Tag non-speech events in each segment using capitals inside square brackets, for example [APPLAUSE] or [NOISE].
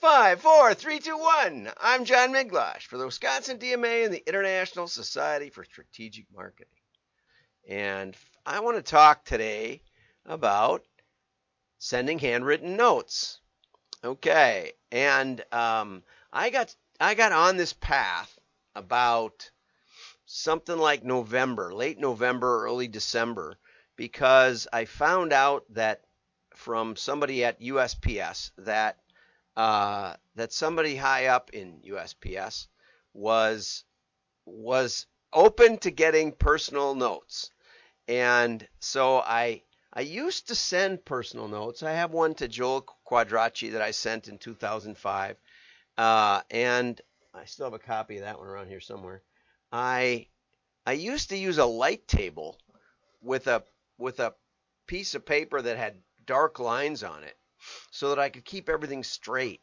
Five, four, three, two, one. I'm John Miglautsch for the Wisconsin DMA and the International Society for Strategic Marketing. And I want to talk today about sending handwritten notes. Okay, and um, I got I got on this path about something like November, late November, early December, because I found out that from somebody at USPS that uh, that somebody high up in USPS was was open to getting personal notes, and so I I used to send personal notes. I have one to Joel Quadracci that I sent in 2005, uh, and I still have a copy of that one around here somewhere. I I used to use a light table with a with a piece of paper that had dark lines on it so that I could keep everything straight.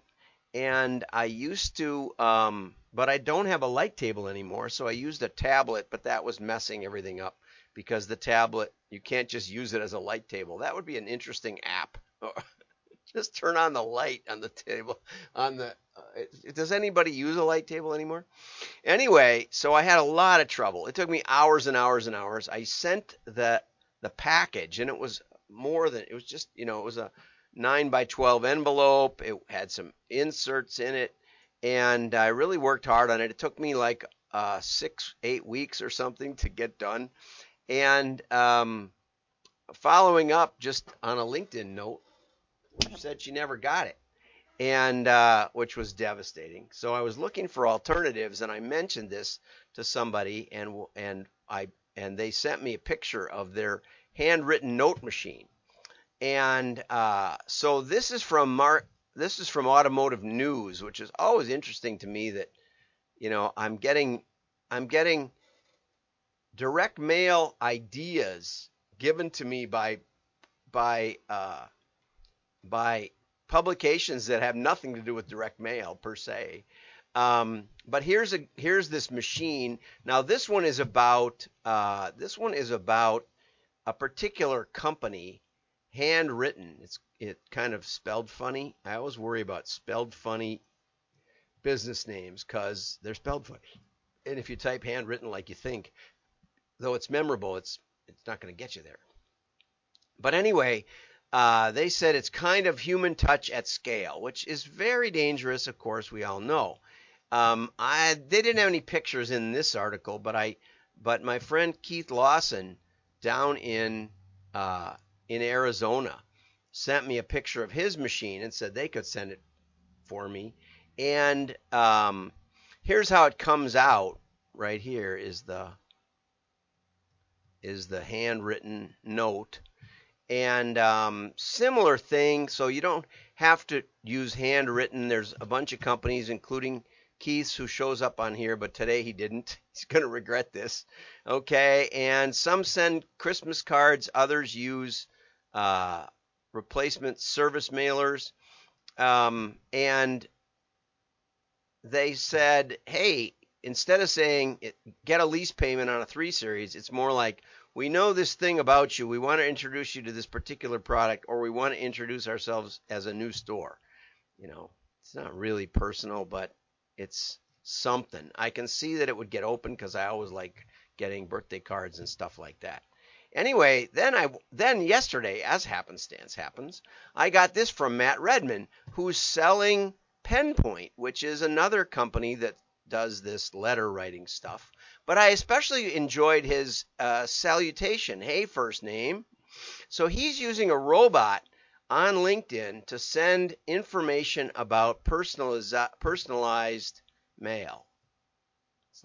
And I used to, um, but I don't have a light table anymore, so I used a tablet, but that was messing everything up because the tablet, you can't just use it as a light table. That would be an interesting app. [LAUGHS] just turn on the light on the table. On the, uh, does anybody use a light table anymore? Anyway, so I had a lot of trouble. It took me hours and hours and hours. I sent the the package, and it was more than it was just you know it was a 9 by 12 envelope. It had some inserts in it, and I really worked hard on it. It took me like uh, six, eight weeks or something to get done. And um, following up just on a LinkedIn note, she said she never got it, and uh, which was devastating. So I was looking for alternatives, and I mentioned this to somebody, and and I and they sent me a picture of their handwritten note machine and uh, so this is from Mark. This is from Automotive News, which is always interesting to me. That you know, I'm getting, I'm getting direct mail ideas given to me by, by, uh, by publications that have nothing to do with direct mail per se. Um, but here's a here's this machine. Now this one is about uh, this one is about a particular company Handwrytten. It's it kind of spelled funny. I always worry about spelled funny business names because they're spelled funny. And if you type handwritten like you think, though it's memorable, it's it's not going to get you there. But anyway, uh, they said it's kind of human touch at scale, which is very dangerous. Of course, we all know. Um, I they didn't have any pictures in this article, but I but my friend Keith Lawson down in uh, in Arizona sent me a picture of his machine and said they could send it for me. And um, here's how it comes out. Right here is the is the handwritten note, and um, similar thing. So you don't have to use Handwrytten. There's a bunch of companies, including Keith's, who shows up on here, but today he didn't. [LAUGHS] He's going to regret this. Okay, and some send Christmas cards. Others use uh, replacement service mailers. Um, and they said, hey, instead of saying get a lease payment on a 3 Series, it's more like we know this thing about you. We want to introduce you to this particular product, or we want to introduce ourselves as a new store. You know, it's not really personal, but it's something. I can see that it would get open because I always like getting birthday cards and stuff like that. Anyway, then I then yesterday, as happenstance happens, I got this from Matt Redman, who's selling PenPoint, which is another company that does this letter writing stuff. But I especially enjoyed his uh, salutation. Hey, first name. So he's using a robot on LinkedIn to send information about personalized mail.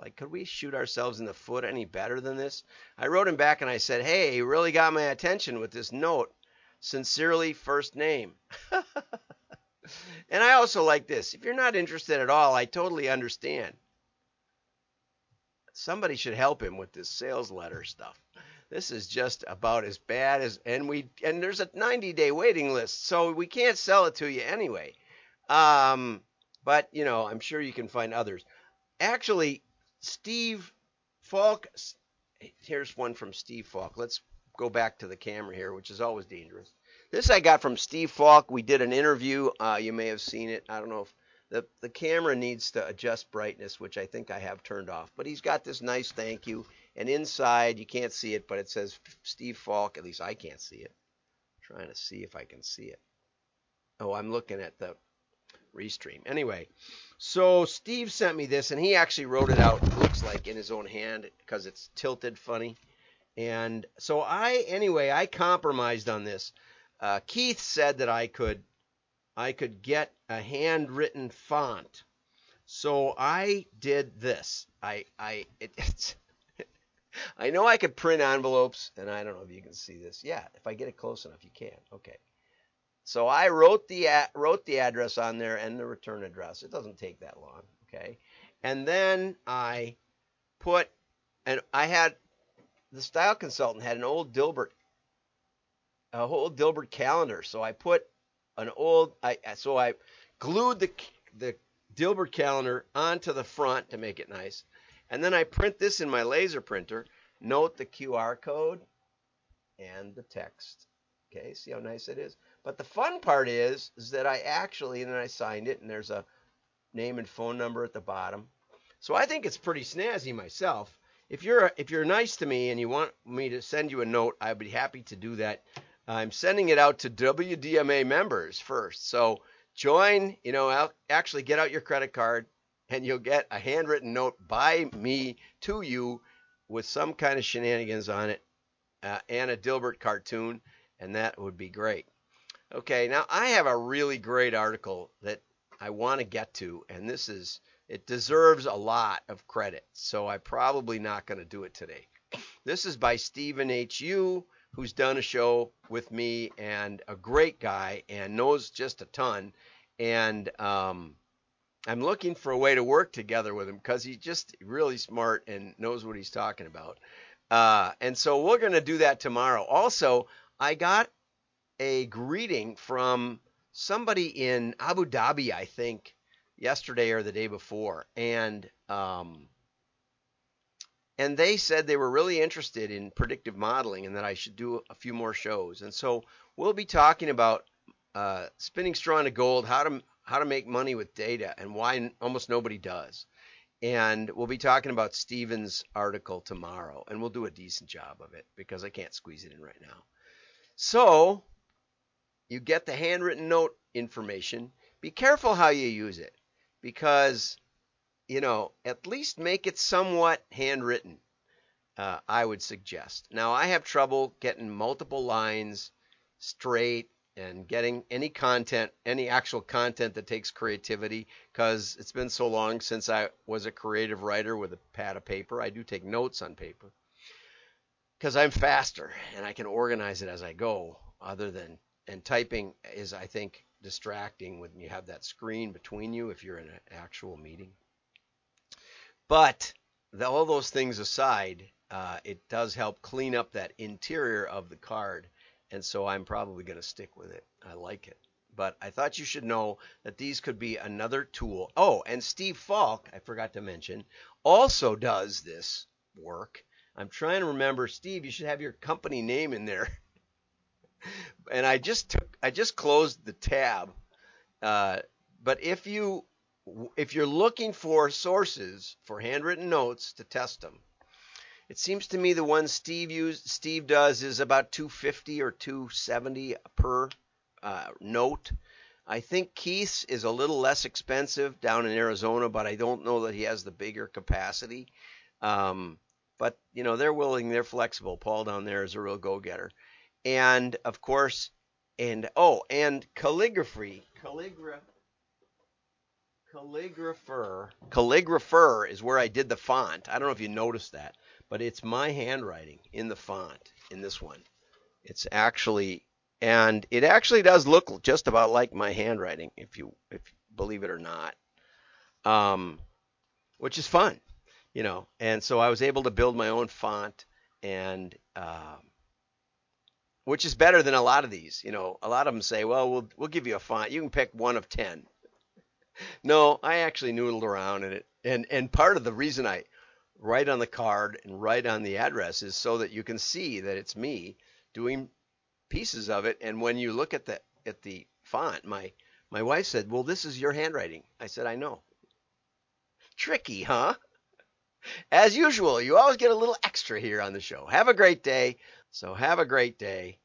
Like, could we shoot ourselves in the foot any better than this? I wrote him back and I said, hey, you really got my attention with this note. Sincerely, first name. [LAUGHS] and I also like this. If you're not interested at all, I totally understand. Somebody should help him with this sales letter stuff. This is just about as bad as and we and there's a 90 day waiting list, so we can't sell it to you anyway. Um, but you know, I'm sure you can find others. Actually, Steve Falk. Here's one from Steve Falk. Let's go back to the camera here, which is always dangerous. This I got from Steve Falk. We did an interview. Uh, you may have seen it. I don't know if the the camera needs to adjust brightness, which I think I have turned off. But he's got this nice thank you, and inside you can't see it, but it says Steve Falk. At least I can't see it. I'm trying to see if I can see it. Oh, I'm looking at the restream. Anyway, so Steve sent me this, and he actually wrote it out. Looks like in his own hand because it's tilted funny. And so I, anyway, I compromised on this. Uh, Keith said that I could, I could get a handwritten font. So I did this. I, I, it, it's, [LAUGHS] I know I could print envelopes, and I don't know if you can see this. Yeah, if I get it close enough, you can. Okay. So I wrote the wrote the address on there and the return address. It doesn't take that long, okay? And then I put and I had the style consultant had an old Dilbert a whole Dilbert calendar. So I put an old I so I glued the the Dilbert calendar onto the front to make it nice. And then I print this in my laser printer. Note the QR code and the text. Okay, see how nice it is? But the fun part is, is that I actually, and then I signed it, and there's a name and phone number at the bottom. So I think it's pretty snazzy myself. If you're if you're nice to me and you want me to send you a note, I'd be happy to do that. I'm sending it out to WDMA members first. So join, you know, actually get out your credit card and you'll get a handwritten note by me to you with some kind of shenanigans on it uh, and a Dilbert cartoon, and that would be great. Okay, now I have a really great article that I want to get to, and this is it deserves a lot of credit, so I'm probably not going to do it today. This is by Stephen H. U., who's done a show with me and a great guy and knows just a ton. And um, I'm looking for a way to work together with him because he's just really smart and knows what he's talking about. Uh, and so we're going to do that tomorrow. Also, I got a greeting from somebody in Abu Dhabi, I think, yesterday or the day before, and um, and they said they were really interested in predictive modeling and that I should do a few more shows. And so we'll be talking about uh, spinning straw into gold, how to how to make money with data, and why almost nobody does. And we'll be talking about Steven's article tomorrow, and we'll do a decent job of it because I can't squeeze it in right now. So you get the handwritten note information. Be careful how you use it because, you know, at least make it somewhat handwritten, uh, I would suggest. Now, I have trouble getting multiple lines straight and getting any content, any actual content that takes creativity, because it's been so long since I was a creative writer with a pad of paper. I do take notes on paper because I'm faster and I can organize it as I go, other than and typing is, I think, distracting when you have that screen between you if you're in an actual meeting. But the, all those things aside, uh, it does help clean up that interior of the card, and so I'm probably going to stick with it. I like it. But I thought you should know that these could be another tool. Oh, and Steve Falk, I forgot to mention, also does this work. I'm trying to remember, Steve, you should have your company name in there. [LAUGHS] and I just took I just closed the tab. Uh, but if you if you're looking for sources for handwritten notes to test them, it seems to me the one Steve used Steve does is about 250 or 270 per uh, note. I think Keith's is a little less expensive down in Arizona, but I don't know that he has the bigger capacity. Um, but you know they're willing, they're flexible. Paul down there is a real go-getter and of course, and oh, and calligraphy, calligraph, calligrapher, Calligraphr is where I did the font. I don't know if you noticed that, but it's my handwriting in the font in this one. It's actually, and it actually does look just about like my handwriting, if you if you believe it or not, um, which is fun, you know. And so I was able to build my own font and. Um, which is better than a lot of these. You know, a lot of them say, "Well, we'll we'll give you a font. You can pick one of 10. [LAUGHS] No, I actually noodled around and it, and and part of the reason I write on the card and write on the address is so that you can see that it's me doing pieces of it, and when you look at the at the font, my my wife said, "Well, this is your handwriting." I said, "I know." Tricky, huh? As usual, you always get a little extra here on the show. Have a great day. So have a great day.